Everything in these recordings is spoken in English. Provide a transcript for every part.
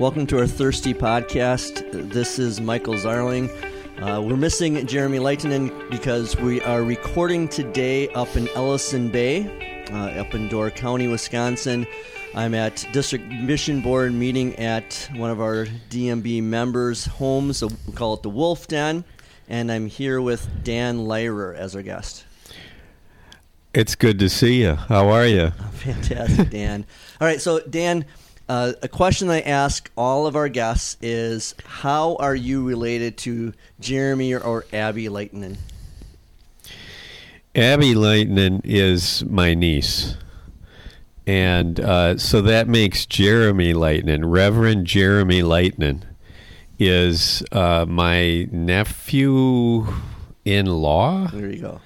Welcome to our Thirsty podcast. This is Michael Zarling. Uh, we're missing Jeremy Leitinen because we are recording today up in Ellison Bay, uh, up in Door County, Wisconsin. I'm at District Mission Board meeting at one of our DMB members' homes. We call it the Wolf Den. And I'm here with Dan Leyrer as our guest. It's good to see you. How are you? Fantastic, Dan. All right, so Dan, uh, a question I ask all of our guests is How are you related to Jeremy or, or Abby Leitinen? Abby Leitinen is my niece. And uh, so that makes Jeremy Leitinen, Reverend Jeremy Leitinen, is uh, my nephew in law. There you go.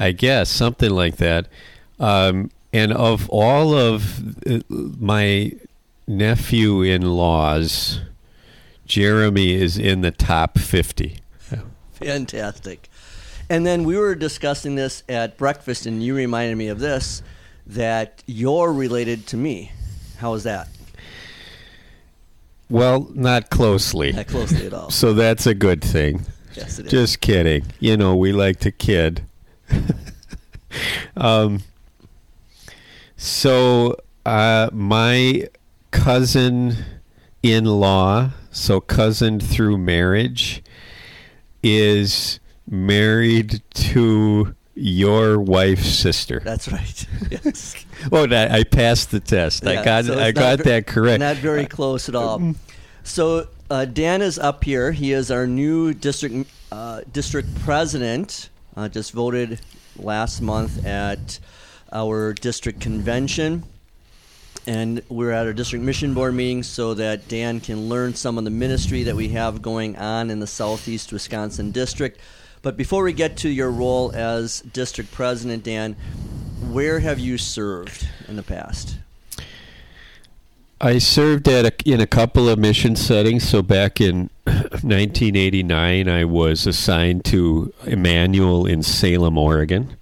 I guess something like that. Um, and of all of uh, my nephew in laws, Jeremy is in the top 50. Fantastic. And then we were discussing this at breakfast, and you reminded me of this that you're related to me. How is that? Well, not closely. Not closely at all. So that's a good thing. Yes, it is. Just kidding. You know, we like to kid. um, so uh, my cousin in law, so cousin through marriage, is married to your wife's sister. That's right. Yes. oh, I, I passed the test. Yeah, I got so I got that correct. Not very close at all. So uh, Dan is up here. He is our new district uh, district president. Uh, just voted last month at our district convention. And we're at our district mission board meeting so that Dan can learn some of the ministry that we have going on in the southeast Wisconsin district. But before we get to your role as district president, Dan, where have you served in the past? I served at a, in a couple of mission settings. So back in 1989, I was assigned to Emmanuel in Salem, Oregon.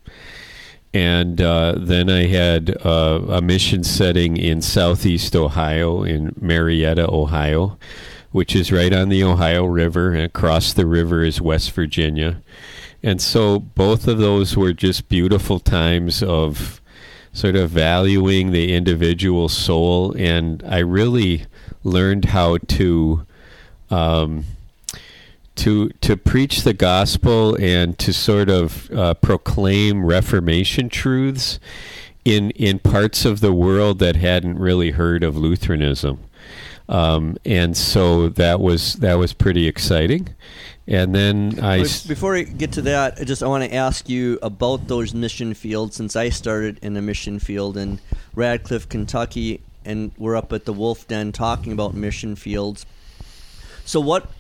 And uh, then I had uh, a mission setting in southeast Ohio, in Marietta, Ohio, which is right on the Ohio River. And across the river is West Virginia. And so both of those were just beautiful times of sort of valuing the individual soul. And I really learned how to. Um, to to preach the gospel and to sort of uh, proclaim Reformation truths in in parts of the world that hadn't really heard of Lutheranism, um, and so that was that was pretty exciting. And then I before we get to that, I just I want to ask you about those mission fields since I started in a mission field in Radcliff, Kentucky, and we're up at the Wolf Den talking about mission fields. So what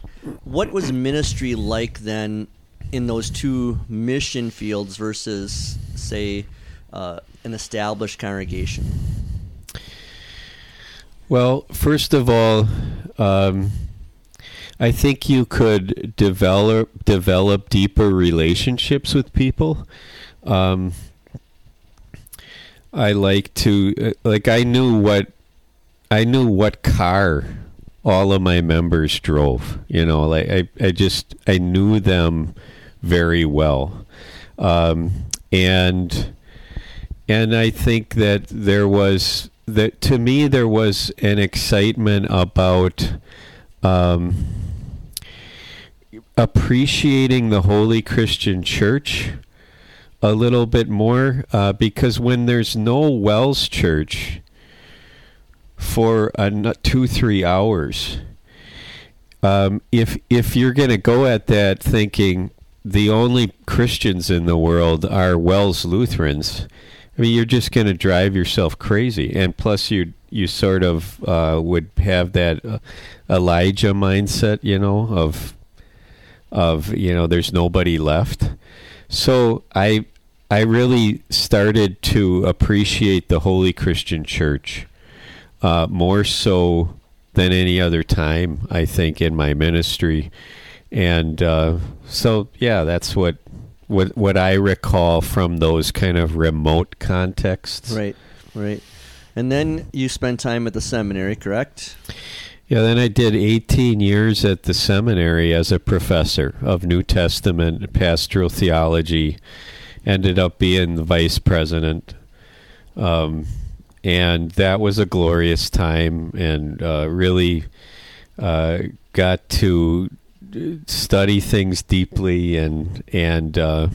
what was ministry like then in those two mission fields versus say uh, an established congregation? Well, first of all, um, I think you could develop develop deeper relationships with people. Um, I like to uh, like I knew what I knew what car all of my members drove. You know, like I, I just I knew them very well, um, and and I think that there was that to me there was an excitement about um, appreciating the Holy Christian Church a little bit more uh, because when there's no WELS Church for n- two three hours, um, if if you're going to go at that thinking the only Christians in the world are WELS Lutherans, I mean you're just going to drive yourself crazy, and plus you you sort of uh, would have that uh, Elijah mindset, you know, of of you know there's nobody left. So I I really started to appreciate the Holy Christian Church uh, more so than any other time, I think, in my ministry. And uh, so, yeah, that's what, what what I recall from those kind of remote contexts. Right, right. And then you spent time at the seminary, correct? Yeah, then I did 18 years at the seminary as a professor of New Testament pastoral theology. Ended up being the vice president. Um, and that was a glorious time and uh, really uh, got to study things deeply and and uh,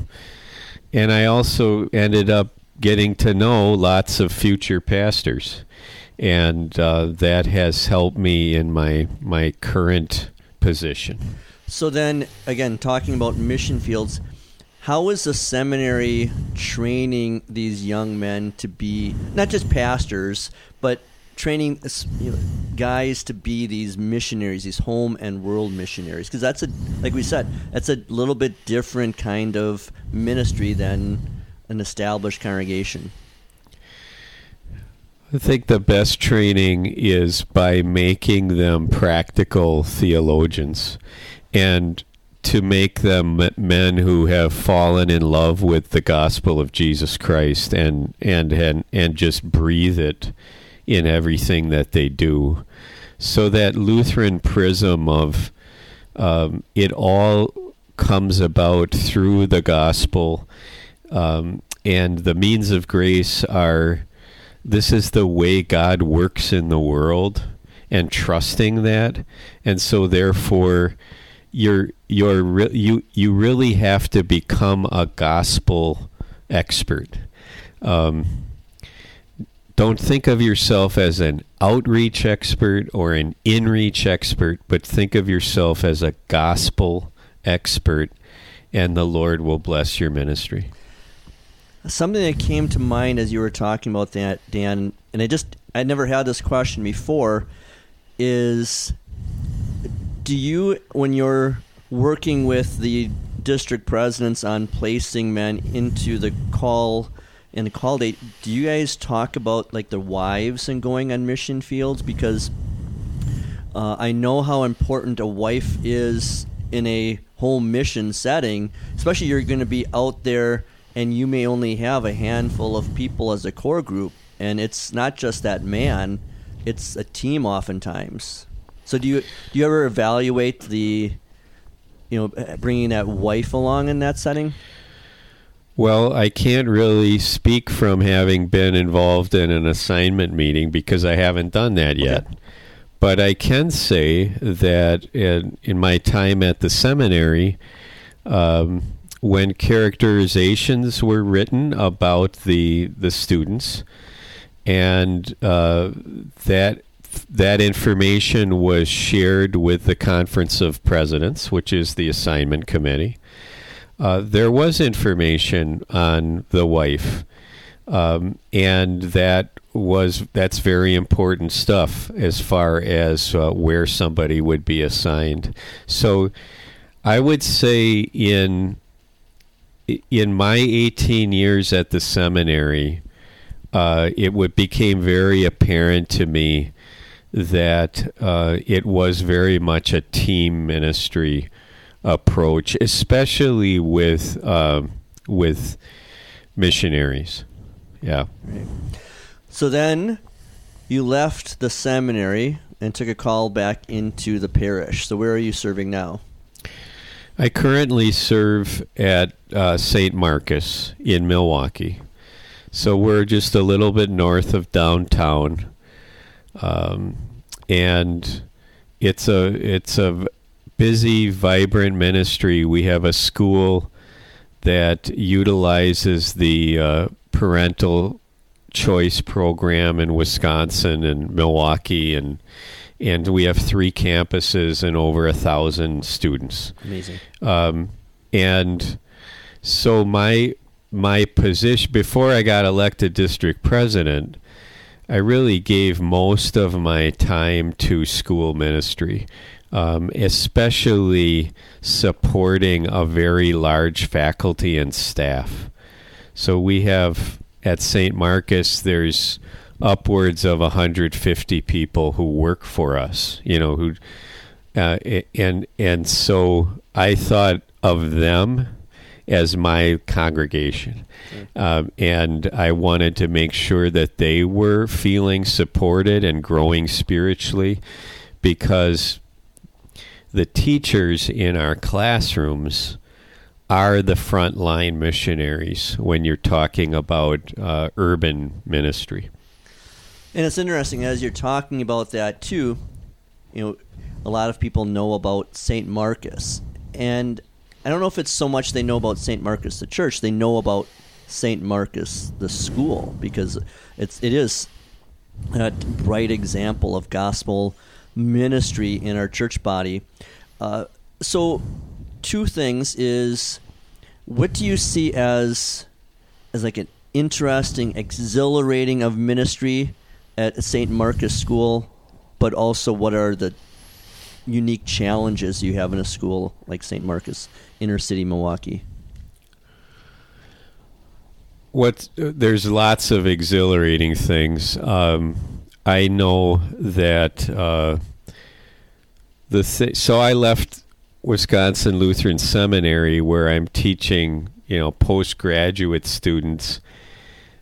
and I also ended up getting to know lots of future pastors and uh, that has helped me in my my current position. So then, again, talking about mission fields, how is the seminary training these young men to be not just pastors, but training guys to be these missionaries, these home and world missionaries? Because that's a, like we said, that's a little bit different kind of ministry than an established congregation. I think the best training is by making them practical theologians and to make them men who have fallen in love with the gospel of Jesus Christ and and and, and just breathe it in everything that they do. So that Lutheran prism of um, it all comes about through the gospel, um, and the means of grace are this is the way God works in the world and trusting that and so therefore you're you're re- you you really have to become a gospel expert. Um, don't think of yourself as an outreach expert or an inreach expert but think of yourself as a gospel expert and the Lord will bless your ministry. Something that came to mind as you were talking about that, Dan, and I just I never had this question before, is do you when you're working with the district presidents on placing men into the call in the call date, do you guys talk about like the wives and going on mission fields? Because uh, I know how important a wife is in a home mission setting, especially you're going to be out there and you may only have a handful of people as a core group, and it's not just that man; it's a team oftentimes. So do you do you ever evaluate the, you know, bringing that wife along in that setting? Well, I can't really speak from having been involved in an assignment meeting because I haven't done that yet. Okay. But I can say that in, in my time at the seminary, um, when characterizations were written about the the students, and uh, that that information was shared with the Conference of Presidents, which is the assignment committee. Uh, there was information on the wife, um, and that was that's very important stuff as far as uh, where somebody would be assigned. So, I would say in in my 18 years at the seminary, uh, it would, became very apparent to me that uh, it was very much a team ministry approach, especially with uh, with missionaries. Yeah. Right. So then you left the seminary and took a call back into the parish. So where are you serving now? I currently serve at uh, St. Marcus in Milwaukee. So we're just a little bit north of downtown. Um, and it's a it's a busy, vibrant ministry. We have a school that utilizes the uh, parental choice program in Wisconsin and Milwaukee and and we have three campuses and over a thousand students. Amazing. Um, and so my my position before I got elected district president, I really gave most of my time to school ministry, um, especially supporting a very large faculty and staff. So we have at St. Marcus, there's upwards of 150 people who work for us, you know, who uh, and and so I thought of them as my congregation, um, and I wanted to make sure that they were feeling supported and growing spiritually, because the teachers in our classrooms are the frontline missionaries when you're talking about uh, urban ministry. And it's interesting as you're talking about that too. You know, a lot of people know about Saint Marcus, and I don't know if it's so much they know about Saint Marcus the church. They know about Saint Marcus the school because it's it is a bright example of gospel ministry in our church body. Uh, so, two things is what do you see as as like an interesting, exhilarating of ministry at St. Marcus School, but also what are the unique challenges you have in a school like St. Marcus, inner city Milwaukee? What there's lots of exhilarating things. Um, I know that uh, the th- so I left Wisconsin Lutheran Seminary where I'm teaching, you know, postgraduate students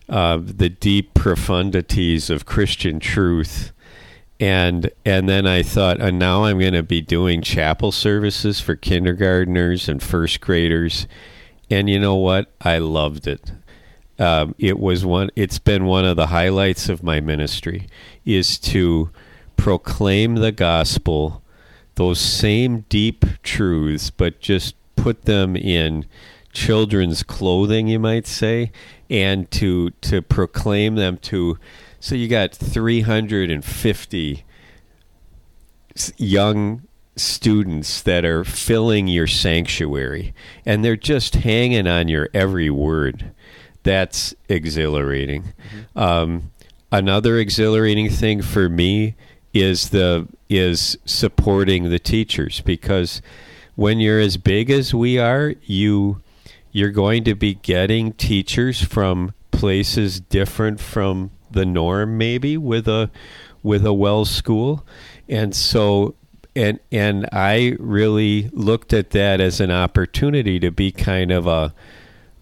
uh, the deep profundities of Christian truth. And and then I thought, and now I'm going to be doing chapel services for kindergarteners and first graders. And you know what? I loved it. Um, it was one. It's been one of the highlights of my ministry is to proclaim the gospel, those same deep truths, but just put them in children's clothing, you might say, and to to proclaim them to. So you got 350 young students that are filling your sanctuary, and they're just hanging on your every word. That's exhilarating. Mm-hmm. Um, another exhilarating thing for me is the is supporting the teachers because when you're as big as we are, you you're going to be getting teachers from places different from the norm maybe with a with a WELS school. And so and and I really looked at that as an opportunity to be kind of a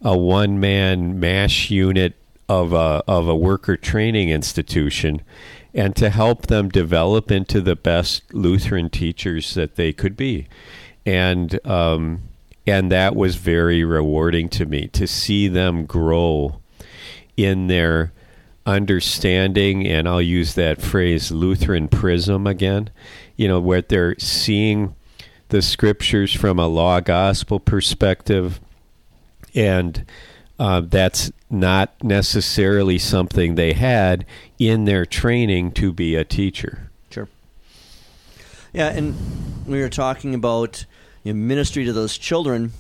a one man mash unit of a of a worker training institution and to help them develop into the best Lutheran teachers that they could be. And um, and that was very rewarding to me to see them grow in their understanding and I'll use that phrase Lutheran prism again you know where they're seeing the scriptures from a law gospel perspective and uh, that's not necessarily something they had in their training to be a teacher. Sure. Yeah, and we were talking about you know, ministry to those children,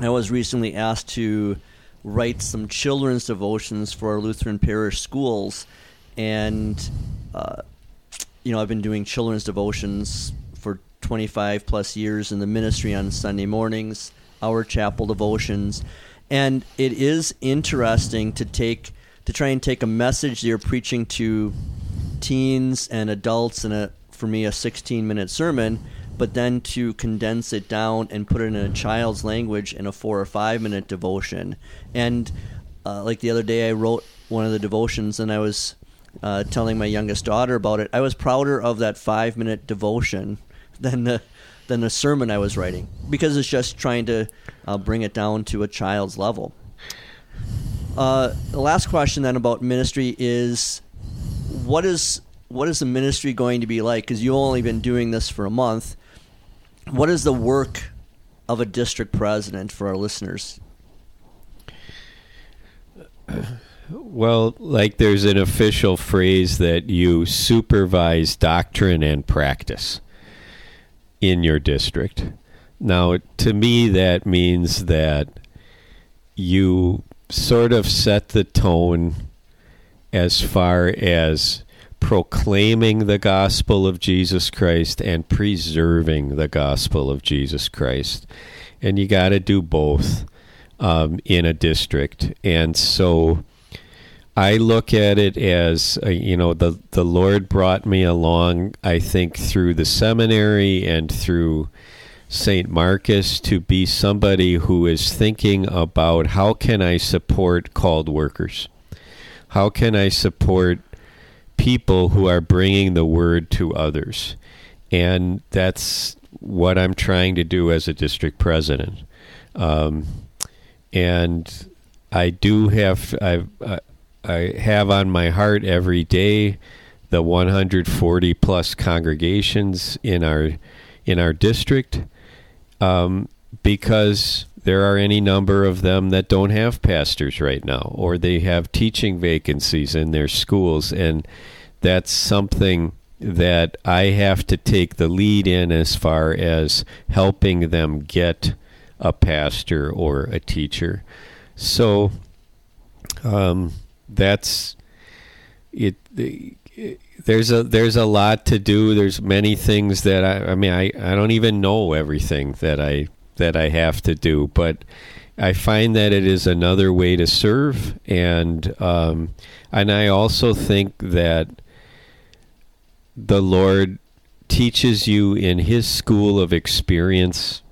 I was recently asked to write some children's devotions for our Lutheran parish schools, and uh, you know I've been doing children's devotions for 25 plus years in the ministry on Sunday mornings, our chapel devotions, and it is interesting to take to try and take a message that you're preaching to teens and adults in a for me a 16 minute sermon but then to condense it down and put it in a child's language in a four or five minute devotion. And uh, like the other day, I wrote one of the devotions and I was uh, telling my youngest daughter about it. I was prouder of that five minute devotion than the than the sermon I was writing because it's just trying to uh, bring it down to a child's level. Uh, the last question then about ministry is what is what is the ministry going to be like? Because you've only been doing this for a month what is the work of a district president for our listeners? Well, like there's an official phrase that you supervise doctrine and practice in your district. Now, to me, that means that you sort of set the tone as far as proclaiming the gospel of Jesus Christ and preserving the gospel of Jesus Christ. And you got to do both um, in a district. And so I look at it as, uh, you know, the, the Lord brought me along, I think, through the seminary and through St. Marcus to be somebody who is thinking about how can I support called workers? How can I support people who are bringing the word to others. and that's what I'm trying to do as a district president. Um, and I do have I I have on my heart every day the 140 plus congregations in our in our district um, because there are any number of them that don't have pastors right now or they have teaching vacancies in their schools and that's something that I have to take the lead in as far as helping them get a pastor or a teacher. So um, that's it, There's a there's a lot to do. There's many things that I I mean I, I don't even know everything that I that I have to do, but I find that it is another way to serve, and um, and I also think that the Lord teaches you in His school of experience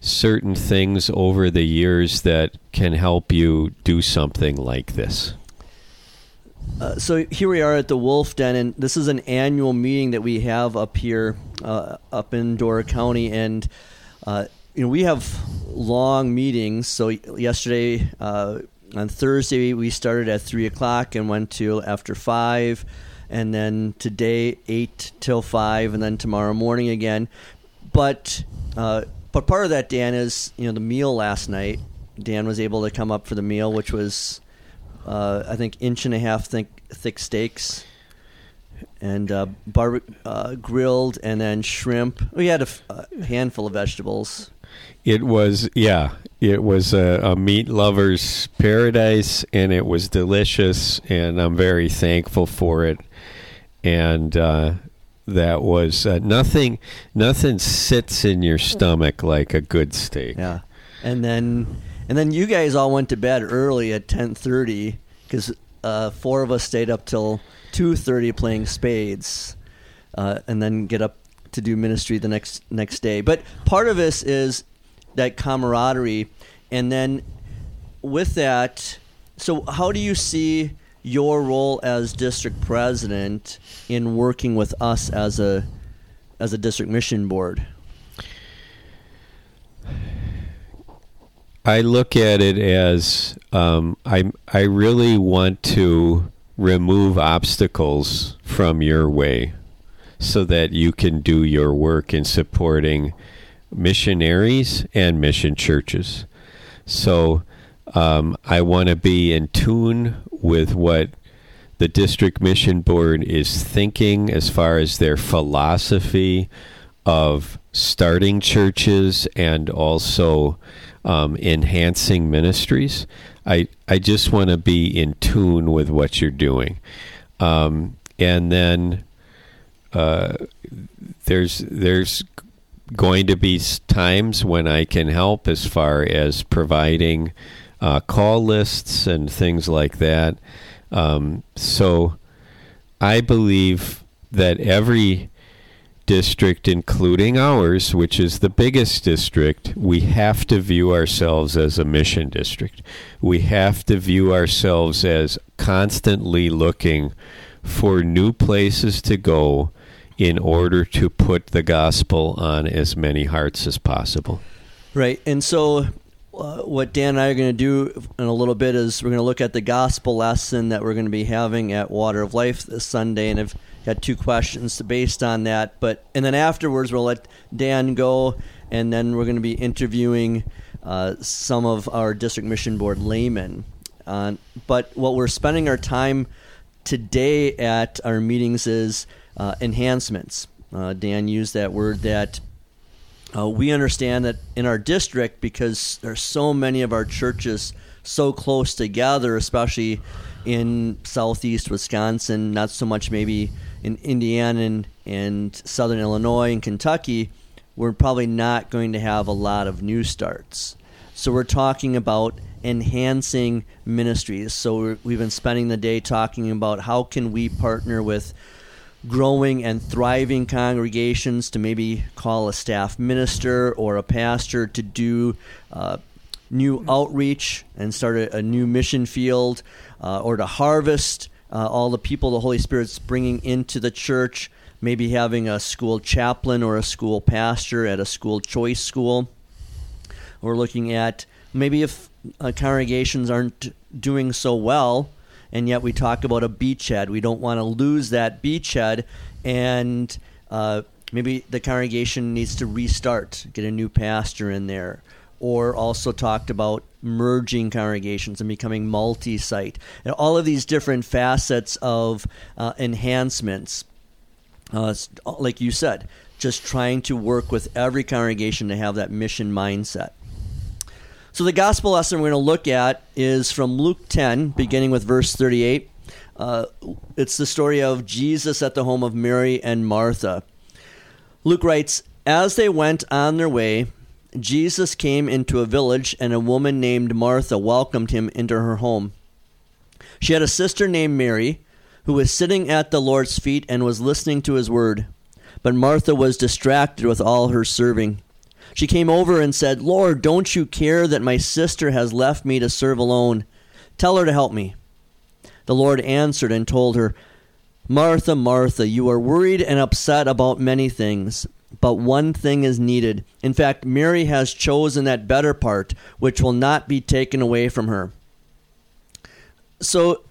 certain things over the years that can help you do something like this. Uh, so here we are at the Wolf Den, and this is an annual meeting that we have up here, uh, up in Door County, and uh, you know we have long meetings. So yesterday, uh, on Thursday, we started at three o'clock and went to after five, and then today eight till five, and then tomorrow morning again. But uh, but part of that, Dan, is you know the meal last night. Dan was able to come up for the meal, which was uh, I think inch and a half thick, thick steaks and uh, bar- uh, grilled, and then shrimp. We had a, f- a handful of vegetables. It was yeah, it was a, a, meat lover's paradise, and it was delicious, and I'm very thankful for it. And uh, that was uh, nothing. Nothing sits in your stomach like a good steak. Yeah, and then and then you guys all went to bed early at ten thirty because uh, four of us stayed up till two thirty playing spades, uh, and then get up to do ministry the next next day. But part of this is that camaraderie, and then with that, so how do you see your role as district president in working with us as a as a district mission board? I look at it as um, I I really want to remove obstacles from your way, so that you can do your work in supporting missionaries and mission churches. So um, I want to be in tune with what the district mission board is thinking as far as their philosophy of starting churches and also um, enhancing ministries. I, I just want to be in tune with what you're doing. Um, and then uh, there's there's going to be times when I can help as far as providing uh, call lists and things like that. Um, so I believe that every district, including ours, which is the biggest district, we have to view ourselves as a mission district. We have to view ourselves as constantly looking for new places to go in order to put the gospel on as many hearts as possible. Right. And so uh, what Dan and I are going to do in a little bit is we're going to look at the gospel lesson that we're going to be having at Water of Life this Sunday, and I've got two questions based on that. But and then afterwards we'll let Dan go, and then we're going to be interviewing uh, some of our district mission board laymen. Uh, but what we're spending our time today at our meetings is uh, enhancements. Uh, Dan used that word that uh, we understand that in our district, because there's so many of our churches so close together, especially in southeast Wisconsin, not so much maybe in Indiana and, and southern Illinois and Kentucky, we're probably not going to have a lot of new starts. So we're talking about enhancing ministries. So we've been spending the day talking about how can we partner with growing and thriving congregations to maybe call a staff minister or a pastor to do uh, new outreach and start a, a new mission field uh, or to harvest uh, all the people the Holy Spirit's bringing into the church, maybe having a school chaplain or a school pastor at a school choice school. We're looking at maybe if uh, congregations aren't doing so well, and yet we talk about a beachhead. We don't want to lose that beachhead, and uh, maybe the congregation needs to restart, get a new pastor in there. Or also talked about merging congregations and becoming multi site. And all of these different facets of uh, enhancements, uh, like you said, just trying to work with every congregation to have that mission mindset. So the gospel lesson we're going to look at is from Luke 10, beginning with verse 38. Uh, it's the story of Jesus at the home of Mary and Martha. Luke writes, As they went on their way, Jesus came into a village, and a woman named Martha welcomed him into her home. She had a sister named Mary, who was sitting at the Lord's feet and was listening to his word. But Martha was distracted with all her serving. She came over and said, Lord, don't you care that my sister has left me to serve alone? Tell her to help me. The Lord answered and told her, Martha, Martha, you are worried and upset about many things, but one thing is needed. In fact, Mary has chosen that better part, which will not be taken away from her. So,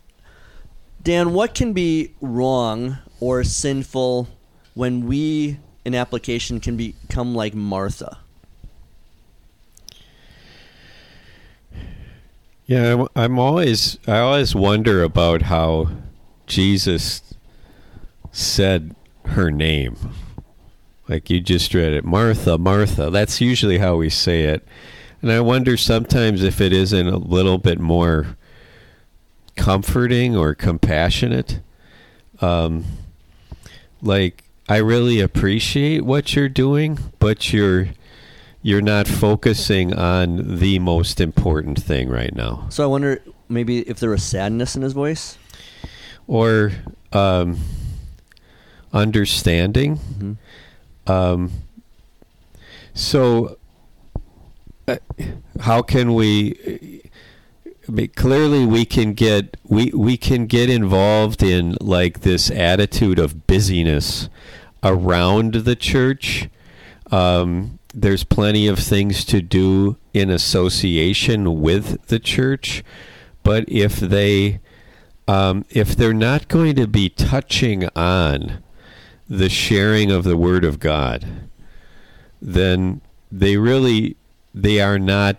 Dan, what can be wrong or sinful when we, in application, can become like Martha? Yeah, I'm always I always wonder about how Jesus said her name. Like you just read it, Martha, Martha. That's usually how we say it. And I wonder sometimes if it isn't a little bit more comforting or compassionate. Um, like I really appreciate what you're doing, but you're you're not focusing on the most important thing right now. So I wonder maybe if there was sadness in his voice, or um, understanding. Mm-hmm. Um, so, uh, how can we? I mean, clearly, we can get we we can get involved in like this attitude of busyness around the church. Um, there's plenty of things to do in association with the church, but if they um, if they're not going to be touching on the sharing of the Word of God, then they really they are not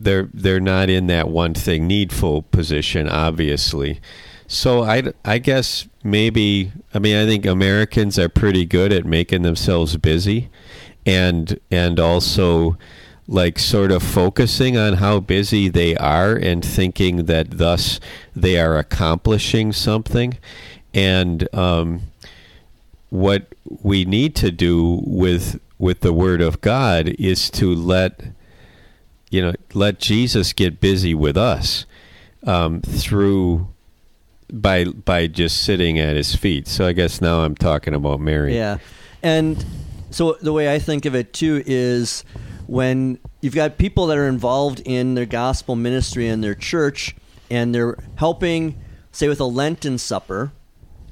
they're they're not in that one thing needful position, obviously. So I, I guess maybe I mean I think Americans are pretty good at making themselves busy and and also like sort of focusing on how busy they are and thinking that thus they are accomplishing something and um, what we need to do with with the word of God is to let you know let Jesus get busy with us um, through by by just sitting at his feet. So I guess now I'm talking about Mary. Yeah, and so the way I think of it too is when you've got people that are involved in their gospel ministry and their church and they're helping say with a lenten supper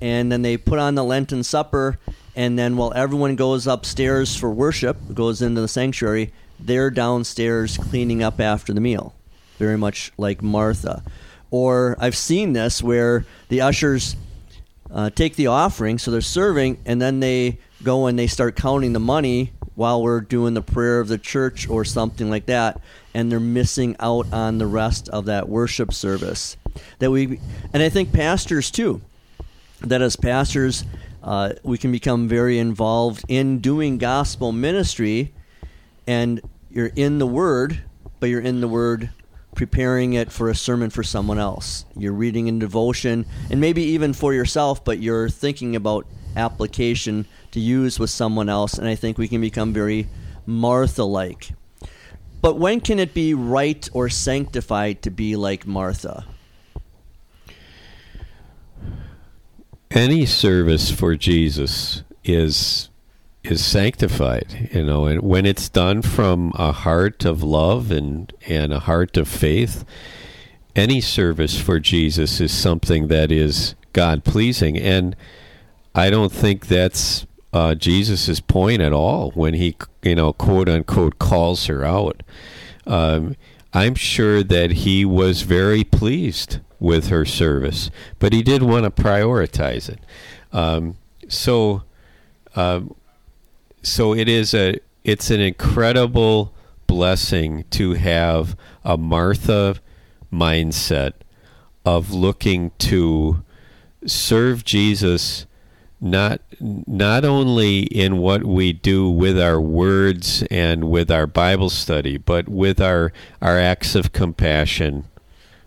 and then they put on the lenten supper and then while everyone goes upstairs for worship goes into the sanctuary they're downstairs cleaning up after the meal. Very much like martha. Or i've seen this where the ushers uh, take the offering so they're serving and then they go and they start counting the money while we're doing the prayer of the church or something like that and they're missing out on the rest of that worship service. That we and i think pastors too that as pastors uh, we can become very involved in doing gospel ministry and you're in the word but you're in the word preparing it for a sermon for someone else. You're reading in devotion and maybe even for yourself but you're thinking about application to use with someone else, and I think we can become very Martha like. But when can it be right or sanctified to be like Martha? Any service for Jesus is is sanctified, you know, and when it's done from a heart of love and and a heart of faith, any service for Jesus is something that is God pleasing, and I don't think that's uh, Jesus's point at all when he, you know, quote unquote, calls her out. Um, I'm sure that he was very pleased with her service, but he did want to prioritize it. Um, so, um, so it is a it's an incredible blessing to have a Martha mindset of looking to serve Jesus not not only in what we do with our words and with our Bible study, but with our our acts of compassion,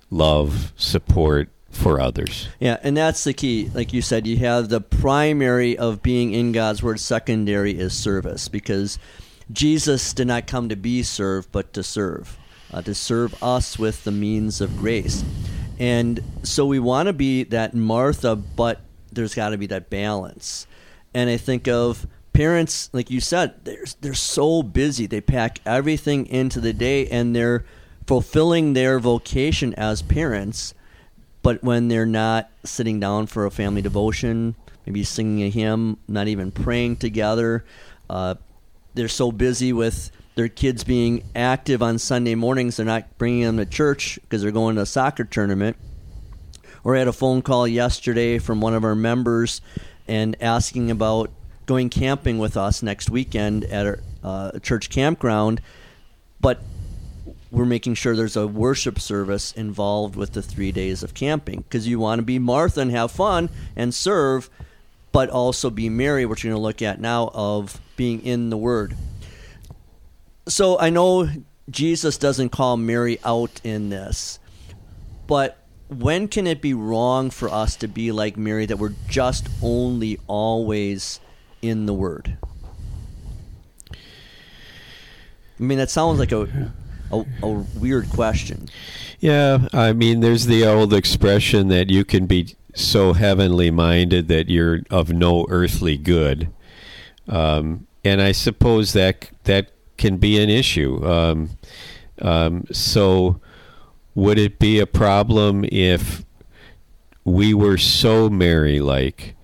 love, support for others. Yeah, and that's the key. Like you said, you have the primary of being in God's word, secondary is service because Jesus did not come to be served, but to serve, uh, to serve us with the means of grace. And so we want to be that Martha, but there's got to be that balance. And I think of parents, like you said, they're, they're so busy. They pack everything into the day and they're fulfilling their vocation as parents. But when they're not sitting down for a family devotion, maybe singing a hymn, not even praying together, uh, they're so busy with their kids being active on Sunday mornings, they're not bringing them to church because they're going to a soccer tournament or had a phone call yesterday from one of our members and asking about going camping with us next weekend at a uh, church campground, but we're making sure there's a worship service involved with the three days of camping because you want to be Martha and have fun and serve, but also be Mary, which you're going to look at now of being in the Word. So I know Jesus doesn't call Mary out in this, but when can it be wrong for us to be like Mary that we're just only always in the Word? I mean, that sounds like a, a, a weird question. Yeah, I mean, there's the old expression that you can be so heavenly minded that you're of no earthly good, um, and I suppose that that can be an issue. Um, um, so would it be a problem if we were so Mary like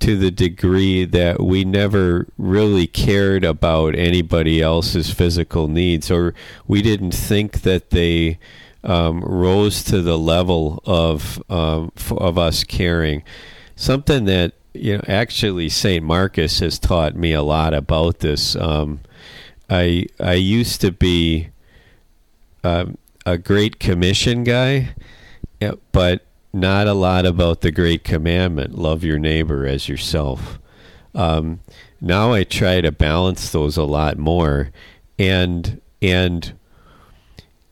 to the degree that we never really cared about anybody else's physical needs or we didn't think that they um, rose to the level of um, of us caring something that you know actually St. Marcus has taught me a lot about this um, I I used to be um, a Great Commission guy, but not a lot about the Great Commandment love your neighbor as yourself. Um, now I try to balance those a lot more. And, and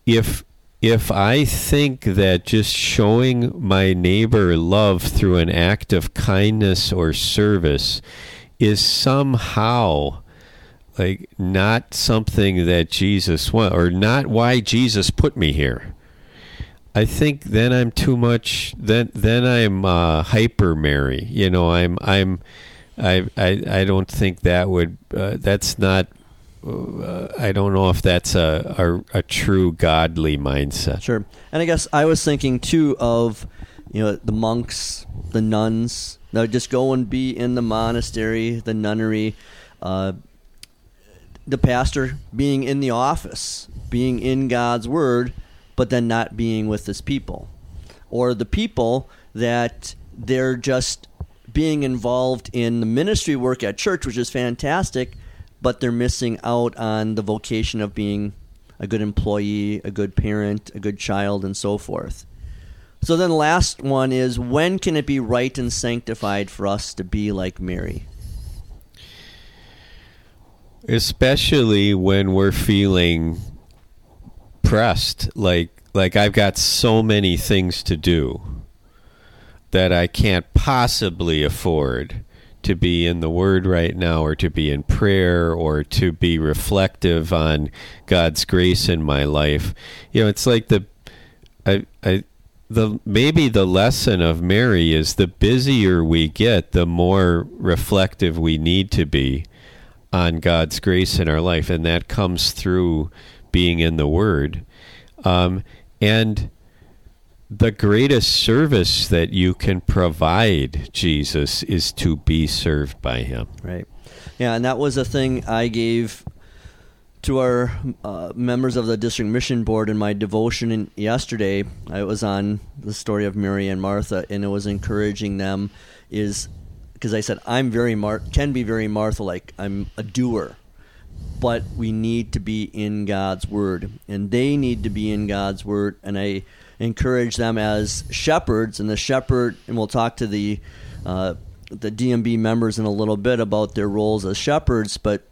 if, if I think that just showing my neighbor love through an act of kindness or service is somehow like not something that Jesus want or not why Jesus put me here. I think then I'm too much. Then then I'm uh, hyper Mary. You know, I'm I'm I I I don't think that would. Uh, that's not. Uh, I don't know if that's a, a a true godly mindset. Sure, and I guess I was thinking too of you know the monks, the nuns. Now just go and be in the monastery, the nunnery. Uh, the pastor being in the office, being in God's word, but then not being with his people. Or the people that they're just being involved in the ministry work at church, which is fantastic, but they're missing out on the vocation of being a good employee, a good parent, a good child, and so forth. So then the last one is when can it be right and sanctified for us to be like Mary? Especially when we're feeling pressed like like I've got so many things to do that I can't possibly afford to be in the word right now or to be in prayer or to be reflective on God's grace in my life. You know, it's like the I I the maybe the lesson of Mary is the busier we get, the more reflective we need to be on God's grace in our life, and that comes through being in the Word. Um, and the greatest service that you can provide Jesus is to be served by him. Right. Yeah, and that was a thing I gave to our uh, members of the district mission board in my devotion in, yesterday. I was on the story of Mary and Martha, and it was encouraging them. Is because I said I'm very Mar- can be very Martha like. I'm a doer, but we need to be in God's word, and they need to be in God's word. And I encourage them as shepherds, and the shepherd, and we'll talk to the uh, the DMB members in a little bit about their roles as shepherds, but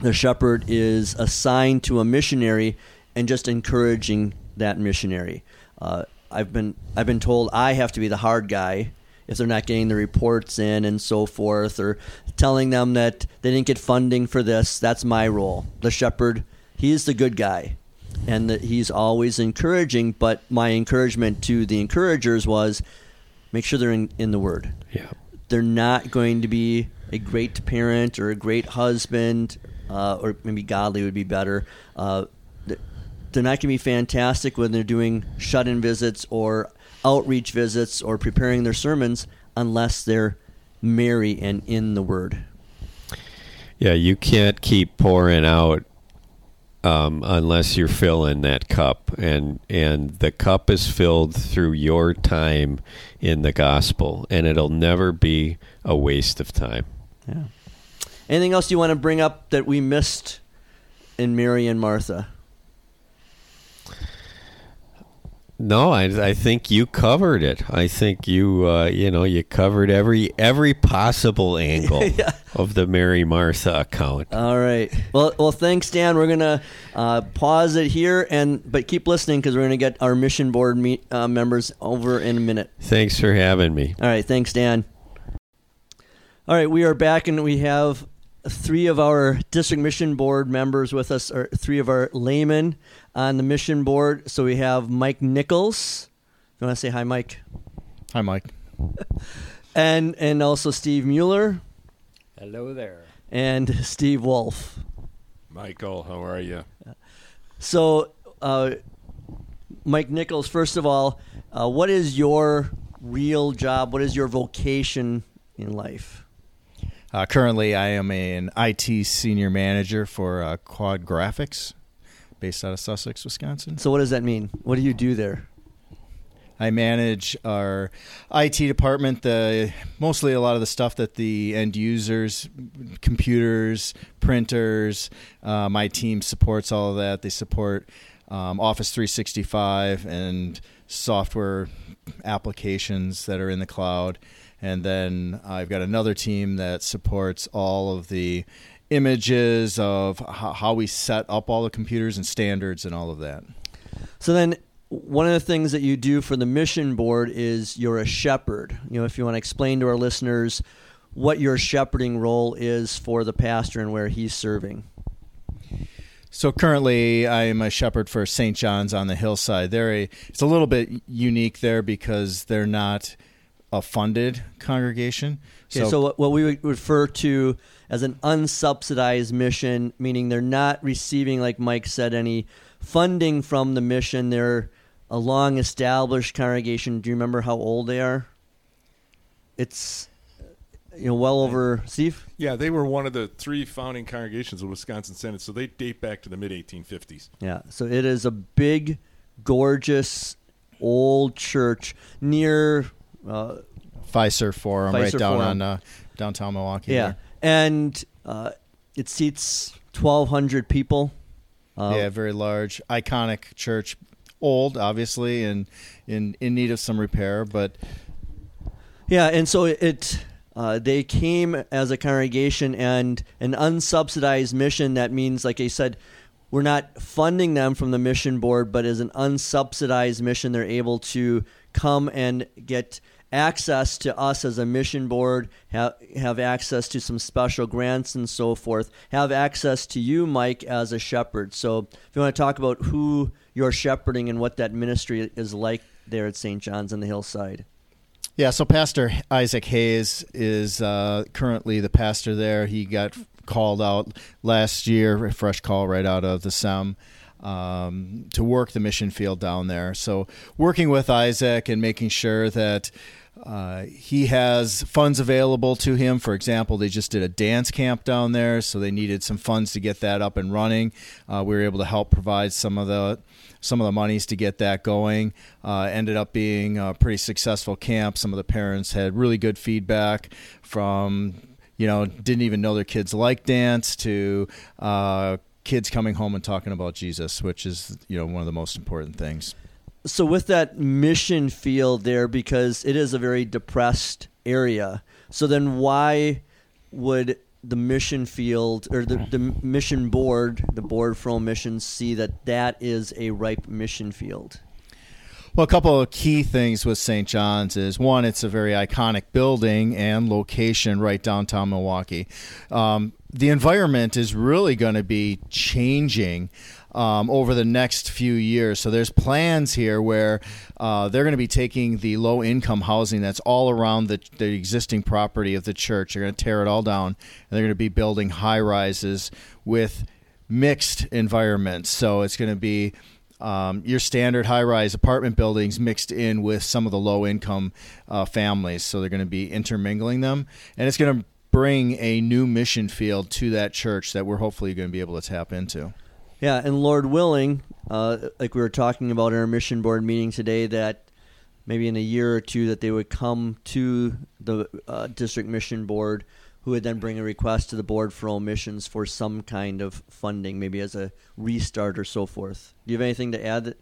the shepherd is assigned to a missionary and just encouraging that missionary. Uh, I've been I've been told I have to be the hard guy if they're not getting the reports in and so forth, or telling them that they didn't get funding for this. That's my role. The shepherd, he's the good guy, and that he's always encouraging. But my encouragement to the encouragers was, make sure they're in, in the Word. Yeah. They're not going to be a great parent or a great husband uh, or maybe godly would be better. Uh, they're not going to be fantastic when they're doing shut-in visits or outreach visits or preparing their sermons unless they're merry and in the Word. Yeah, you can't keep pouring out um, unless you're filling that cup, and and the cup is filled through your time in the gospel, and it'll never be a waste of time. Yeah. Anything else you want to bring up that we missed in Mary and Martha? No, I, I think you covered it. I think you uh, you know you covered every every possible angle yeah. of the Mary Martha account. All right. Well, well, thanks, Dan. We're gonna uh, pause it here, and but keep listening because we're gonna get our mission board meet, uh, members over in a minute. Thanks for having me. All right. Thanks, Dan. All right, we are back, and we have three of our district mission board members with us, or three of our laymen on the mission board. So we have Mike Nichols. You want to say hi, Mike? Hi, Mike. and and also Steve Mueller. Hello there. And Steve Wolf. Michael, how are you? So, uh, Mike Nichols, first of all, uh, what is your real job? What is your vocation in life? Uh, currently, I am an IT senior manager for uh, Quad Graphics, based out of Sussex, Wisconsin. So, what does that mean? What do you do there? I manage our IT department. The mostly a lot of the stuff that the end users, computers, printers. Uh, my team supports all of that. They support um, Office 365 and software applications that are in the cloud. And then I've got another team that supports all of the images of how we set up all the computers and standards and all of that. So then one of the things that you do for the mission board is you're a shepherd. You know, if you want to explain to our listeners what your shepherding role is for the pastor and where he's serving. So currently, I am a shepherd for St. John's on the hillside. They're a, it's a little bit unique there because they're not a funded congregation. Okay, so, so what we would refer to as an unsubsidized mission, meaning they're not receiving, like Mike said, any funding from the mission. They're a long established congregation. Do you remember how old they are? It's you know well over Steve. Yeah, they were one of the three founding congregations of Wisconsin Synod, so they date back to the mid 1850s. Yeah, so it is a big, gorgeous, old church near uh, Fiserv Forum, Fiserv right down Forum. on uh, downtown Milwaukee. Yeah, there. and uh, it seats twelve hundred people. Uh, yeah, very large, iconic church. Old, obviously, and in in need of some repair, but yeah, and so it. Uh, they came as a congregation and an unsubsidized mission. That means, like I said, we're not funding them from the mission board, but as an unsubsidized mission, they're able to come and get access to us as a mission board, have, have access to some special grants and so forth, have access to you, Mike, as a shepherd. So if you want to talk about who you're shepherding and what that ministry is like there at St. John's on the hillside. Yeah, so Pastor Isaac Hayes is uh, currently the pastor there. He got called out last year, a fresh call right out of the SEM. um, to work the mission field down there. So working with Isaac and making sure that uh, he has funds available to him. For example, they just did a dance camp down there, so they needed some funds to get that up and running. Uh, we were able to help provide some of the some of the monies to get that going. Uh, ended up being a pretty successful camp. Some of the parents had really good feedback from you know didn't even know their kids like dance to uh, kids coming home and talking about Jesus, which is you know one of the most important things so with that mission field there because it is a very depressed area so then why would the mission field or the, the mission board the board for missions see that that is a ripe mission field well, a couple of key things with St. John's is one, it's a very iconic building and location right downtown Milwaukee. Um, the environment is really going to be changing um, over the next few years. So there's plans here where uh, they're going to be taking the low income housing that's all around the, the existing property of the church. They're going to tear it all down, and they're going to be building high rises with mixed environments. So it's going to be um, your standard high rise apartment buildings mixed in with some of the low income uh, families. So they're going to be intermingling them. And it's going to bring a new mission field to that church that we're hopefully going to be able to tap into. Yeah, and Lord willing, uh, like we were talking about in our mission board meeting today, that maybe in a year or two that they would come to the uh, district mission board, who would then bring a request to the board for all missions for some kind of funding, maybe as a restart or so forth. Do you have anything to add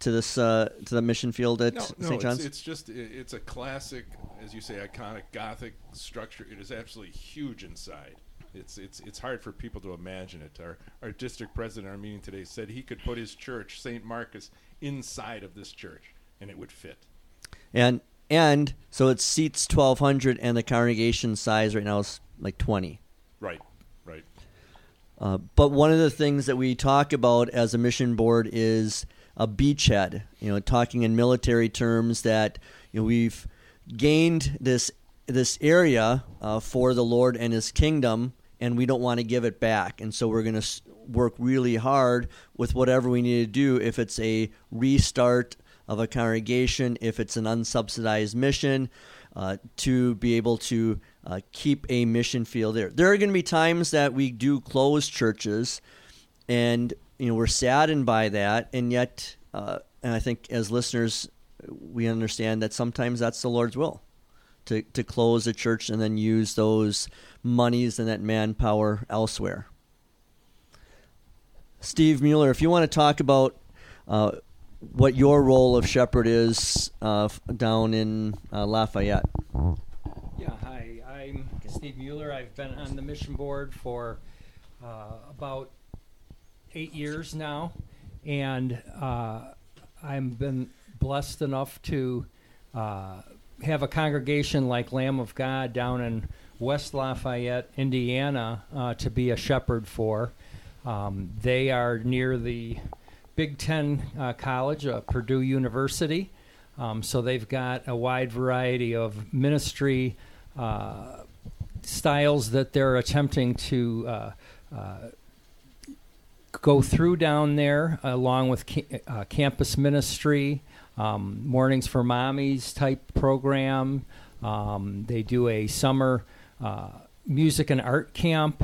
to this uh, to the mission field at no, St. No, John's? It's, it's just it's a classic, as you say, iconic Gothic structure. It is absolutely huge inside. It's it's it's hard for people to imagine it. Our our district president, our meeting today, said he could put his church, St. Marcus, inside of this church, and it would fit. And and so it seats twelve hundred, and the congregation size right now is like twenty. Right, right. Uh, but one of the things that we talk about as a mission board is a beachhead. You know, talking in military terms that you know we've gained this this area uh, for the Lord and His kingdom, and we don't want to give it back. And so we're going to work really hard with whatever we need to do. If it's a restart of a congregation, if it's an unsubsidized mission, uh, to be able to uh, keep a mission field there. There are going to be times that we do close churches, and you know we're saddened by that, and yet, uh, and I think as listeners, we understand that sometimes that's the Lord's will to, to close a church and then use those monies and that manpower elsewhere. Steve Mueller, if you want to talk about uh, what your role of shepherd is uh, down in uh, Lafayette. Yeah, hi. I'm Steve Mueller. I've been on the mission board for uh, about eight years now, and uh, I've been blessed enough to uh, have a congregation like Lamb of God down in West Lafayette, Indiana, uh, to be a shepherd for. Um, they are near the Big Ten uh, College, uh, Purdue University. Um, so they've got a wide variety of ministry uh, styles that they're attempting to uh, uh, go through down there, along with ca- campus ministry um, Mornings for Mommies type program. Um, they do a summer uh, music and art camp.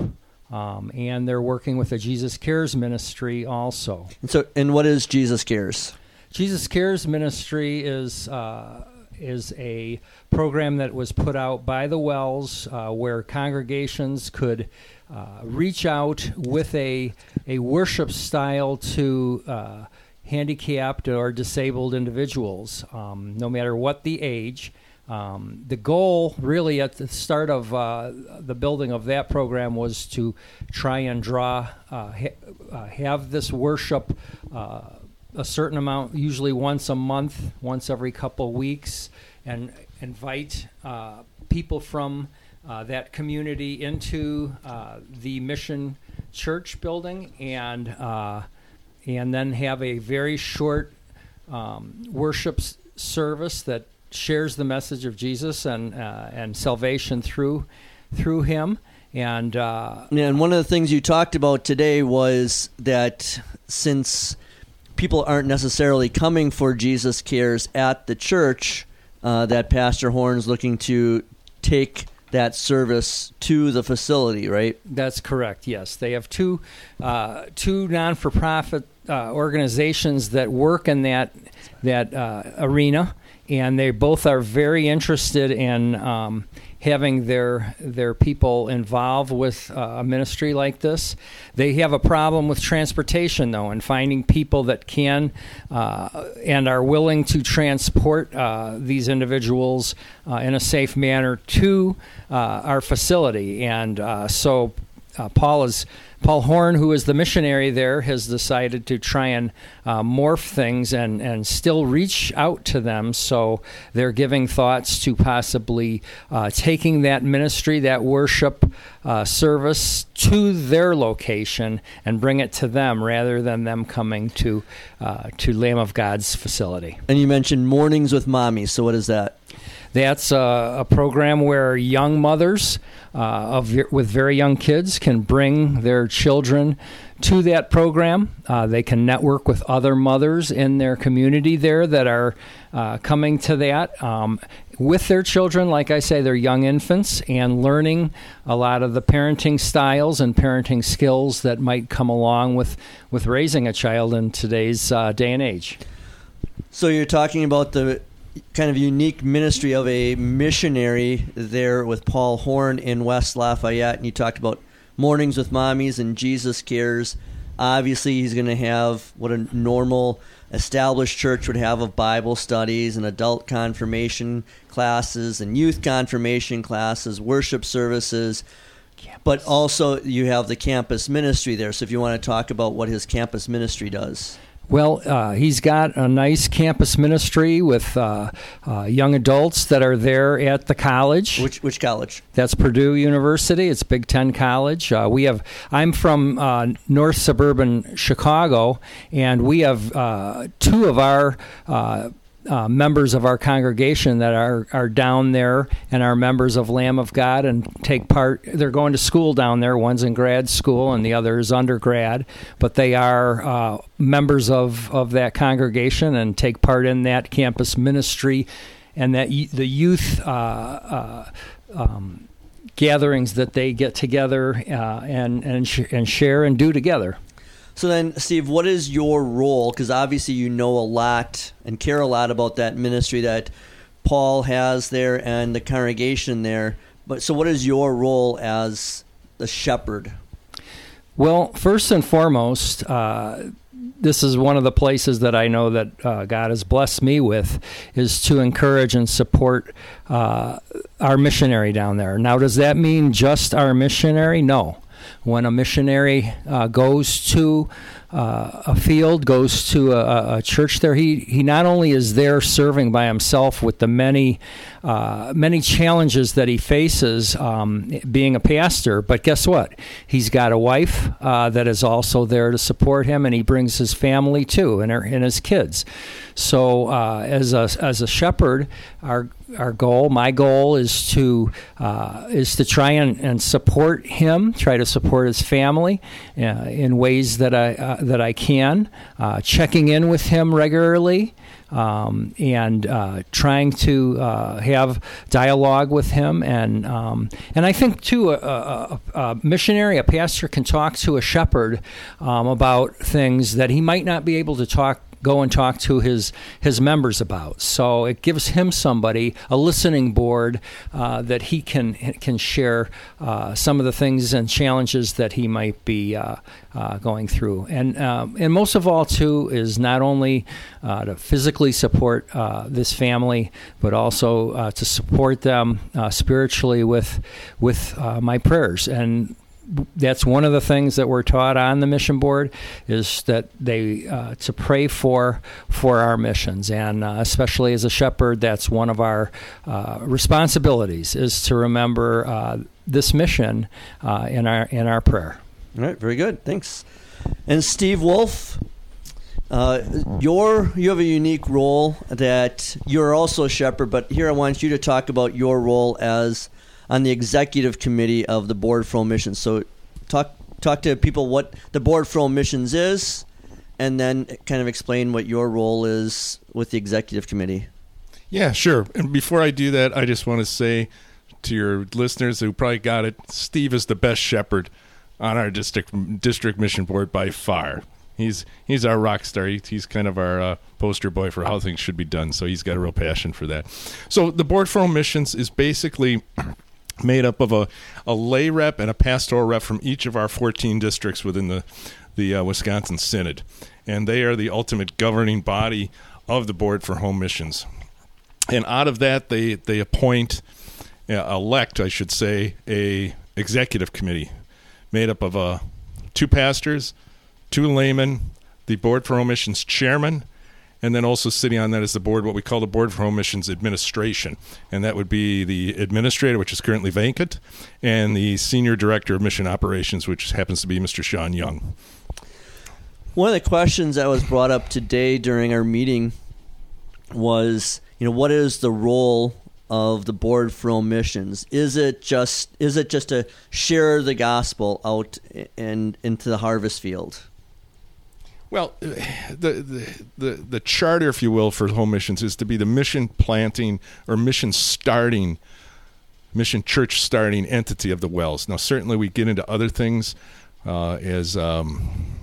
Um, and they're working with the Jesus Cares ministry also. And so, and what is Jesus Cares? Jesus Cares ministry is uh, is a program that was put out by the WELS, uh, where congregations could uh, reach out with a a worship style to uh, handicapped or disabled individuals, um, no matter what the age. Um, the goal, really, at the start of uh, the building of that program, was to try and draw, uh, ha- uh, have this worship uh, a certain amount, usually once a month, once every couple weeks, and invite uh, people from uh, that community into the mission church building and and then have a very short um, worship service that shares the message of Jesus and uh, and salvation through through him. And uh, and one of the things you talked about today was that since people aren't necessarily coming for Jesus Cares at the church, uh, that Pastor Horn's looking to take that service to the facility, right? That's correct. Yes, they have two uh, two non for profit uh, organizations that work in that that uh, arena, and they both are very interested in. Um, having their their people involved with uh, a ministry like this. They have a problem with transportation though, and finding people that can uh, and are willing to transport uh, these individuals uh, in a safe manner to our facility. And uh, Paul is Paul Horn, who is the missionary there, has decided to try and uh, morph things and, and still reach out to them. So they're giving thoughts to possibly uh, taking that ministry, that worship uh, service to their location and bring it to them rather than them coming to uh, to Lamb of God's facility. And you mentioned mornings with mommy. So what is that? That's a, a program where young mothers uh, of with very young kids can bring their children to that program. Uh, they can network with other mothers in their community there that are uh, coming to that um, with their children. Like I say, they're young infants and learning a lot of the parenting styles and parenting skills that might come along with with raising a child in today's uh, day and age. So you're talking about the kind of unique ministry of a missionary there with Paul Horn in West Lafayette, and you talked about mornings with mommies and Jesus cares. Obviously, he's going to have what a normal established church would have of Bible studies and adult confirmation classes and youth confirmation classes, worship services. Campus. But also, you have the campus ministry there. So, if you want to talk about what his campus ministry does. Well, uh, he's got a nice campus ministry with uh, uh, young adults that are there at the college. Which which college? That's Purdue University. It's Big Ten College. Uh, we have. I'm from uh, North Suburban Chicago, and we have uh, two of our uh, members of our congregation that are, are down there and are members of Lamb of God and take part. They're going to school down there. One's in grad school and the other is undergrad, but they are uh, members of, of that congregation and take part in that campus ministry and that the youth. Uh, uh, um, gatherings that they get together uh, and and, sh- and share and do together. So then, Steve, what is your role? Because obviously you know a lot and care a lot about that ministry that Paul has there and the congregation there. But so, what is your role as the shepherd? Well, first and foremost, uh, this is one of the places that I know that uh, God has blessed me with is to encourage and support uh, our missionary down there. Now, does that mean just our missionary? No when a missionary uh, goes to uh, a field, goes to a, a, church there, he, he not only is there serving by himself with the many uh, many challenges that he faces um, being a pastor, but guess what? He's got a wife uh, that is also there to support him, and he brings his family too, and, her, and his kids. So, uh, as a as a shepherd, our our goal, my goal, is to uh, is to try and, and support him, try to support his family uh, in ways that I uh, that I can, uh, checking in with him regularly. Um, and uh, trying to uh, have dialogue with him, and um, and I think too, a, a, a, missionary, a pastor can talk to a shepherd um, about things that he might not be able to talk go and talk to his his members about. So it gives him somebody a listening board uh, that he can can share uh, some of the things and challenges that he might be uh, uh going through. And um, and most of all, too, is not only uh, to physically support uh, this family, but also to support them spiritually with with my prayers and that's one of the things that we're taught on the mission board is that they uh, to pray for for our missions. And uh, especially as a shepherd that's one of our uh, responsibilities is to remember uh, this mission uh, in our in our prayer. All right very good. Thanks. And Steve Wolf uh, your you have a unique role that you're also a shepherd but here I want you to talk about your role as on the executive committee of the Board for Home Missions. So, talk talk to people what the Board for Home Missions is, and then kind of explain what your role is with the executive committee. Yeah, sure. And before I do that, I just want to say to your listeners who probably got it, Steve is the best shepherd on our district district mission board by far. He's he's our rock star. He, he's kind of our uh, poster boy for how things should be done. So he's got a real passion for that. So the board for home missions is basically made up of a, a lay rep and a pastoral rep from each of our 14 districts within the the uh, Wisconsin Synod, and they are the ultimate governing body of the board for home missions. And out of that, they they appoint, uh, elect, I should say, a executive committee made up of uh, two pastors, two laymen, the board for home missions chairman, and then also sitting on that is the board, what we call the board for home missions administration, and that would be the administrator, which is currently vacant, and the senior director of mission operations, which happens to be Mr. Sean Young. One of the questions that was brought up today during our meeting was, you know, what is the role of the board for home missions? Is it just is it just to share the gospel out and into the harvest field? Well, the, the, the the charter, if you will, for home missions is to be the mission planting or mission starting, mission church starting entity of the WELS. Now, certainly, we get into other things uh, as um,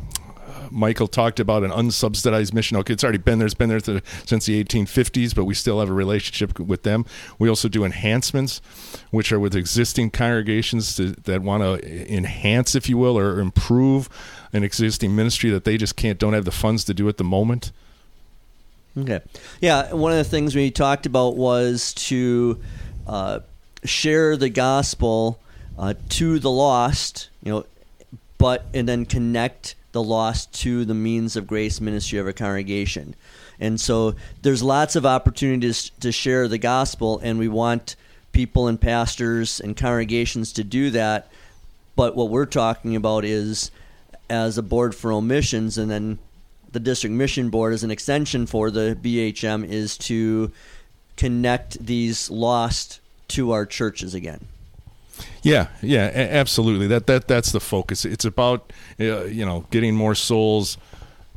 Michael talked about an unsubsidized mission. Okay, it's already been there. It's been there since the 1850s, but we still have a relationship with them. We also do enhancements, which are with existing congregations to, that want to enhance, if you will, or improve an existing ministry that they just can't, don't have the funds to do at the moment. Okay. Yeah, one of the things we talked about was to uh, share the gospel uh, to the lost, you know, but and then connect the lost to the means of grace ministry of a congregation. And so there's lots of opportunities to share the gospel, and we want people and pastors and congregations to do that. But what we're talking about is as a board for home missions, and then the district mission board as an extension for the BHM is to connect these lost to our churches again. Yeah, yeah, a- absolutely. That that that's the focus. It's about uh, you know getting more souls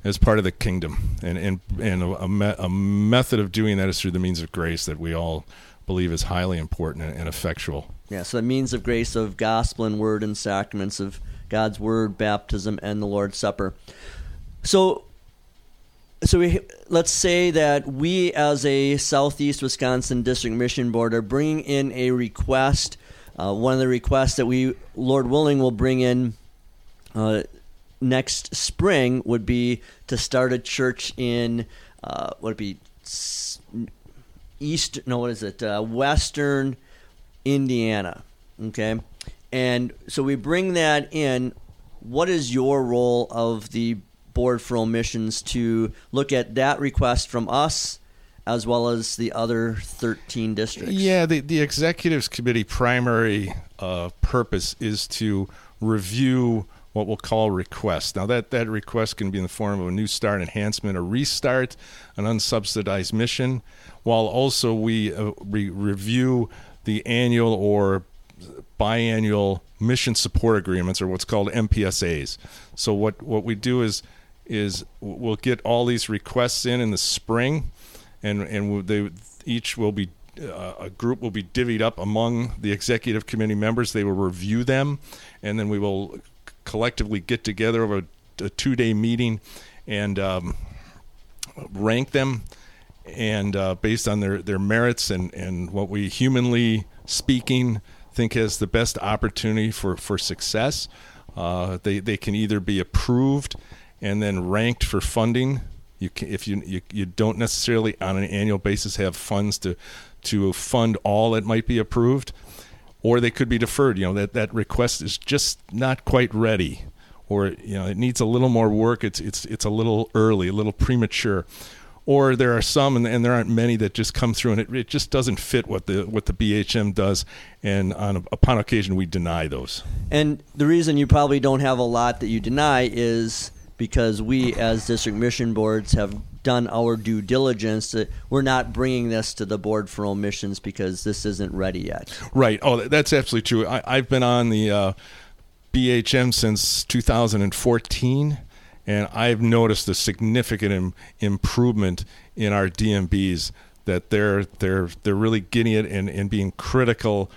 as part of the kingdom, and and and a, me- a, method of doing that is through the means of grace that we all believe is highly important and, and effectual. Yeah, so the means of grace of gospel and word and sacraments of God's word, baptism, and the Lord's Supper. So so we, let's say that we as a southeast wisconsin district mission board are bringing in a request uh, one of the requests that we, Lord willing, will bring in uh, next spring would be to start a church in uh, would it be east? No, what is it? Uh, Western Indiana. Okay, and so we bring that in. What is your role of the board for home missions to look at that request from us? as well as the other 13 districts. Yeah, the, the executives committee primary uh, purpose is to review what we'll call requests. Now, that, that request can be in the form of a new start enhancement, a restart, an unsubsidized mission, while also we uh, re- review the annual or biannual mission support agreements, or what's called MPSAs. So, what, what we do is is we'll get all these requests in in the spring and and they each will be uh, a group will be divvied up among the executive committee members. They will review them, and then we will collectively get together over a, a two day meeting and um, rank them and uh, based on their, their merits and, and what we humanly speaking think has the best opportunity for, for success. Uh, they, they can either be approved and then ranked for funding you can, if you, you you don't necessarily on an annual basis have funds to to fund all that might be approved, or they could be deferred. You know that that request is just not quite ready, or you know it needs a little more work. It's it's it's a little early, a little premature. Or there are some, and, and there aren't many that just come through, and it, it just doesn't fit what the what the BHM does, and on upon occasion we deny those. And the reason you probably don't have a lot that you deny is because we as district mission boards have done our due diligence. That we're not bringing this to the board for home missions because this isn't ready yet. Right. Oh, that's absolutely true. I, I've been on the uh, BHM since 2014, and I've noticed a significant Im- improvement in our DMBs. That they're they're they're really getting it and, and being critical,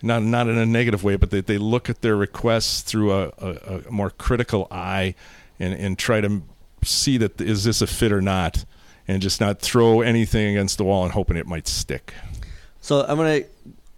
not not in a negative way, but they, they look at their requests through a, a, a more critical eye, and, and try to see that is this a fit or not, and just not throw anything against the wall and hoping it might stick. So I'm gonna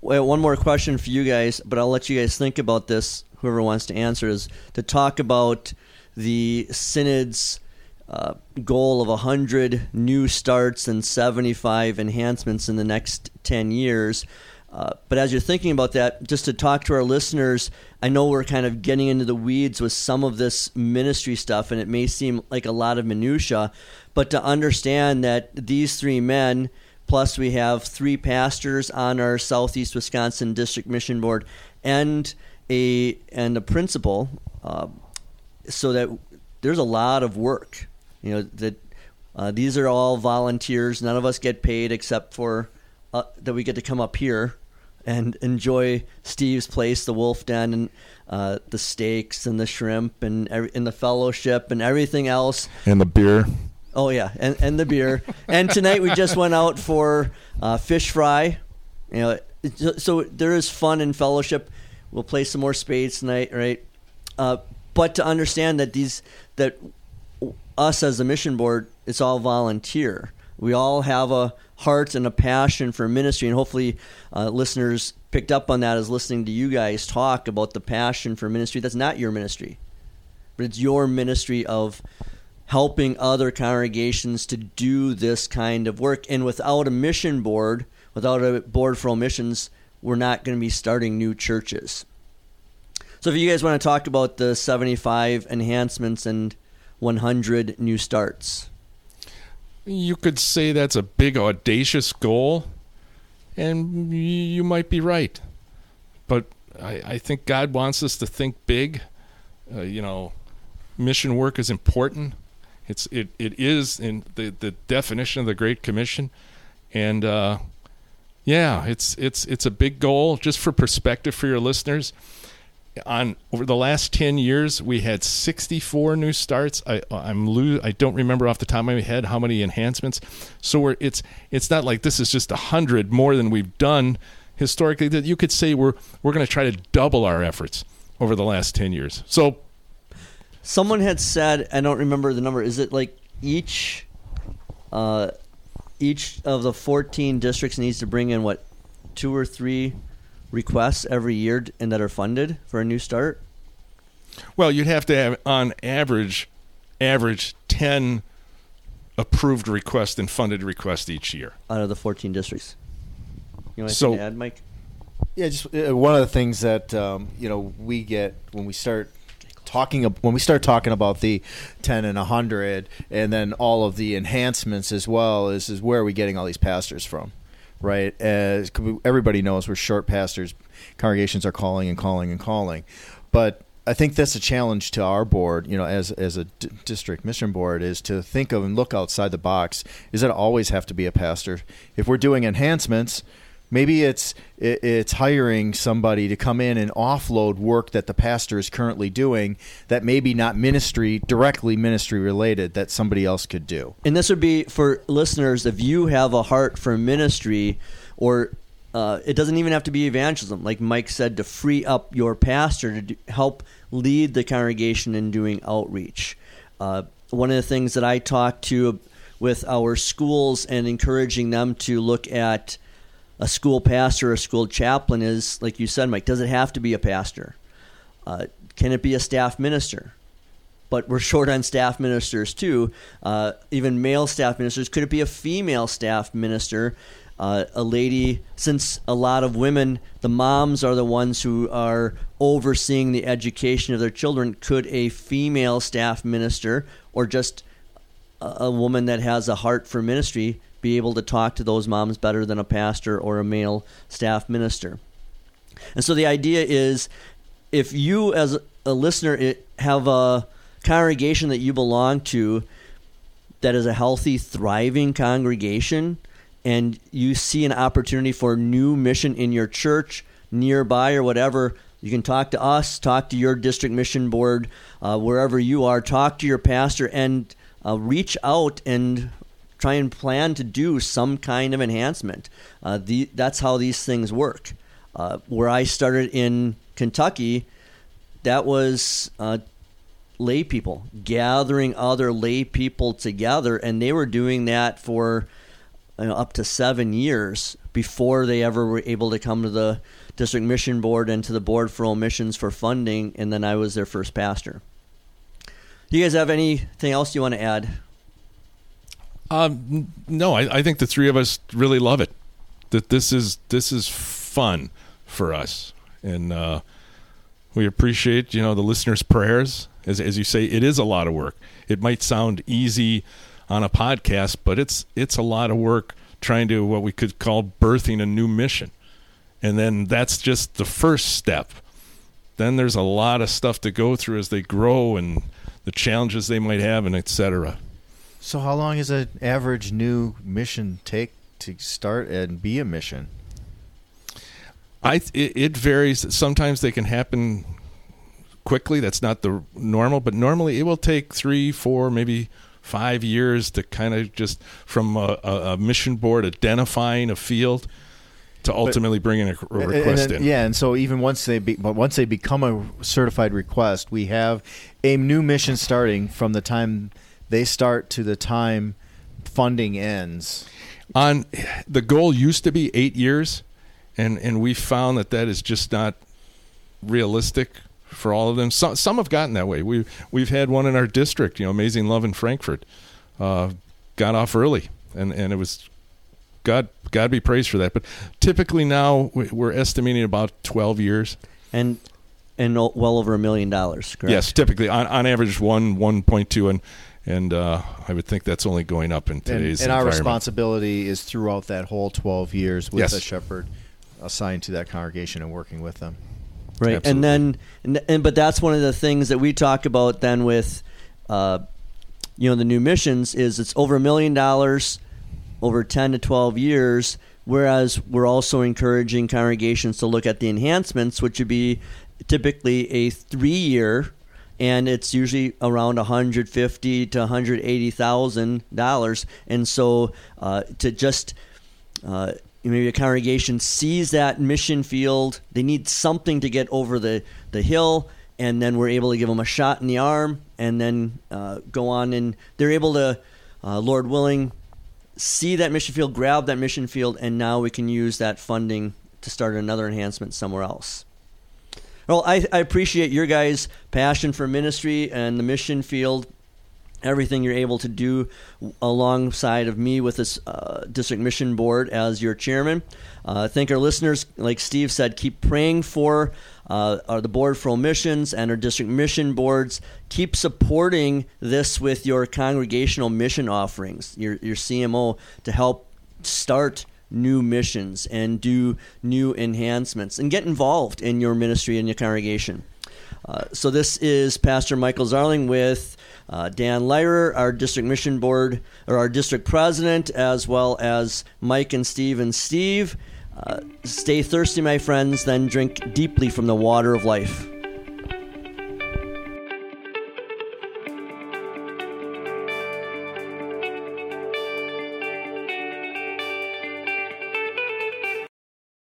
wait, one more question for you guys, but I'll let you guys think about this. Whoever wants to answer is to talk about the synod's uh, goal of 100 new starts and 75 enhancements in the next 10 years. Uh, but as you're thinking about that, just to talk to our listeners, I know we're kind of getting into the weeds with some of this ministry stuff, and it may seem like a lot of minutia, but to understand that these three men, plus we have three pastors on our Southeast Wisconsin District Mission Board, and a and a principal, uh, so that there's a lot of work. You know that uh, these are all volunteers. None of us get paid except for uh, that we get to come up here and enjoy Steve's place, the Wolf Den, and uh, the steaks and the shrimp and every, and the fellowship and everything else. And the beer. Oh yeah, and and the beer. and tonight we just went out for uh, fish fry. You know, so, so there is fun and fellowship. We'll play some more spades tonight, right? But to understand that these that us as a mission board, it's all volunteer. We all have a heart and a passion for ministry, and hopefully, uh, listeners picked up on that as listening to you guys talk about the passion for ministry. That's not your ministry, but it's your ministry of helping other congregations to do this kind of work. And without a mission board, without a board for all missions, we're not going to be starting new churches. So if you guys want to talk about the 75 enhancements and 100 new starts. You could say that's a big, audacious goal, and you might be right. But I, I think God wants us to think big. Uh, you know, mission work is important. It's it, it is in the, the definition of the Great Commission, and uh, yeah, it's it's it's a big goal. Just for perspective for your listeners, on over the last 10 years we had 64 new starts. I i'm lo- i don't remember off the top of my head how many enhancements. So we're it's it's not like this is just 100 more than we've done historically that you could say we're we're going to try to double our efforts over the last 10 years. So someone had said i don't remember the number is it like each uh each of the 14 districts needs to bring in what two or three requests every year and that are funded for a new start? Well, you'd have to have on average average 10 approved requests and funded requests each year out of the 14 districts. You want so, to add, Mike? Yeah, just uh, one of the things that um, you know we get when we start talking when we start talking about the 10 and 100 and then all of the enhancements as well is is where are we getting all these pastors from right? As everybody knows, we're short pastors. Congregations are calling and calling and calling, but I think that's a challenge to our board, you know, as as a d- district mission board, is to think of and look outside the box. Is it always have to be a pastor? If we're doing enhancements, maybe it's it's hiring somebody to come in and offload work that the pastor is currently doing that maybe not ministry directly ministry related that somebody else could do. And this would be for listeners if you have a heart for ministry or uh, it doesn't even have to be evangelism. Like mike said to free up your pastor to do, help lead the congregation in doing outreach. Uh, one of the things that i talk to with our schools and encouraging them to look at a school pastor or a school chaplain is, like you said, Mike, does it have to be a pastor? Uh, can it be a staff minister? But we're short on staff ministers too, uh, even male staff ministers. Could it be a female staff minister? Uh, a lady, since a lot of women, the moms are the ones who are overseeing the education of their children. Could a female staff minister or just a, a woman that has a heart for ministry be able to talk to those moms better than a pastor or a male staff minister. And so the idea is if you, as a listener, have a congregation that you belong to, that is a healthy, thriving congregation, and you see an opportunity for new mission in your church nearby or whatever, you can talk to us, talk to your district mission board, uh, wherever you are, talk to your pastor, and uh, reach out and try and plan to do some kind of enhancement. Uh, the, that's how these things work. Uh, where I started in Kentucky, that was uh, lay people gathering other lay people together, and they were doing that for you know, up to seven years before they ever were able to come to the district mission board and to the board for all missions for funding, and then I was their first pastor. Do you guys have anything else you want to add? Um, no, I, I think the three of us really love it. That this is this is fun for us, and uh, we appreciate you know the listeners' prayers. As as you say, it is a lot of work. It might sound easy on a podcast, but it's it's a lot of work trying to what we could call birthing a new mission, and then that's just the first step. Then there's a lot of stuff to go through as they grow and the challenges they might have, and etc. So, how long does an average new mission take to start and be a mission? I it, it varies. Sometimes they can happen quickly. That's not the normal, but normally it will take three, four, maybe five years to kind of just from a, a, mission board identifying a field to ultimately but, bringing a, a request then, in. Yeah, and so even once they be, but once they become a certified request, we have a new mission starting from the time they start to the time funding ends. On the goal used to be eight years, and and we found that that is just not realistic for all of them. Some some have gotten that way. We've we've had one in our district, you know, Amazing Love in Frankfort, uh, got off early, and and it was God God be praised for that. But typically now we're estimating about twelve years, and and well over a million dollars. Correct? Yes, typically on on average one one point two and and uh, I would think that's only going up in today's. And, and our responsibility is throughout that whole twelve years with yes. a shepherd assigned to that congregation and working with them. Right, Absolutely. and then and, and but that's one of the things that we talk about then with, uh, you know, the new missions is it's over a million dollars over ten to twelve years. Whereas we're also encouraging congregations to look at the enhancements, which would be typically a three year and it's usually around 150 to 180 thousand dollars. And so uh, to just uh, maybe a congregation sees that mission field, they need something to get over the the hill, and then we're able to give them a shot in the arm, and then uh, go on, and they're able to, uh, Lord willing, see that mission field, grab that mission field, and now we can use that funding to start another enhancement somewhere else. Well, I, I appreciate your guys' passion for ministry and the mission field everything you're able to do alongside of me with this uh, district mission board as your chairman. Uh, thank our listeners, like Steve said, keep praying for uh, the board for missions and our district mission boards. Keep supporting this with your congregational mission offerings, your your CMO, to help start new missions and do new enhancements and get involved in your ministry and your congregation. Uh, so this is Pastor Michael Zarling with uh, Dan Leyrer, our district mission board or our district president, as well as Mike and Steve and Steve. Uh, stay thirsty, my friends, then drink deeply from the water of life.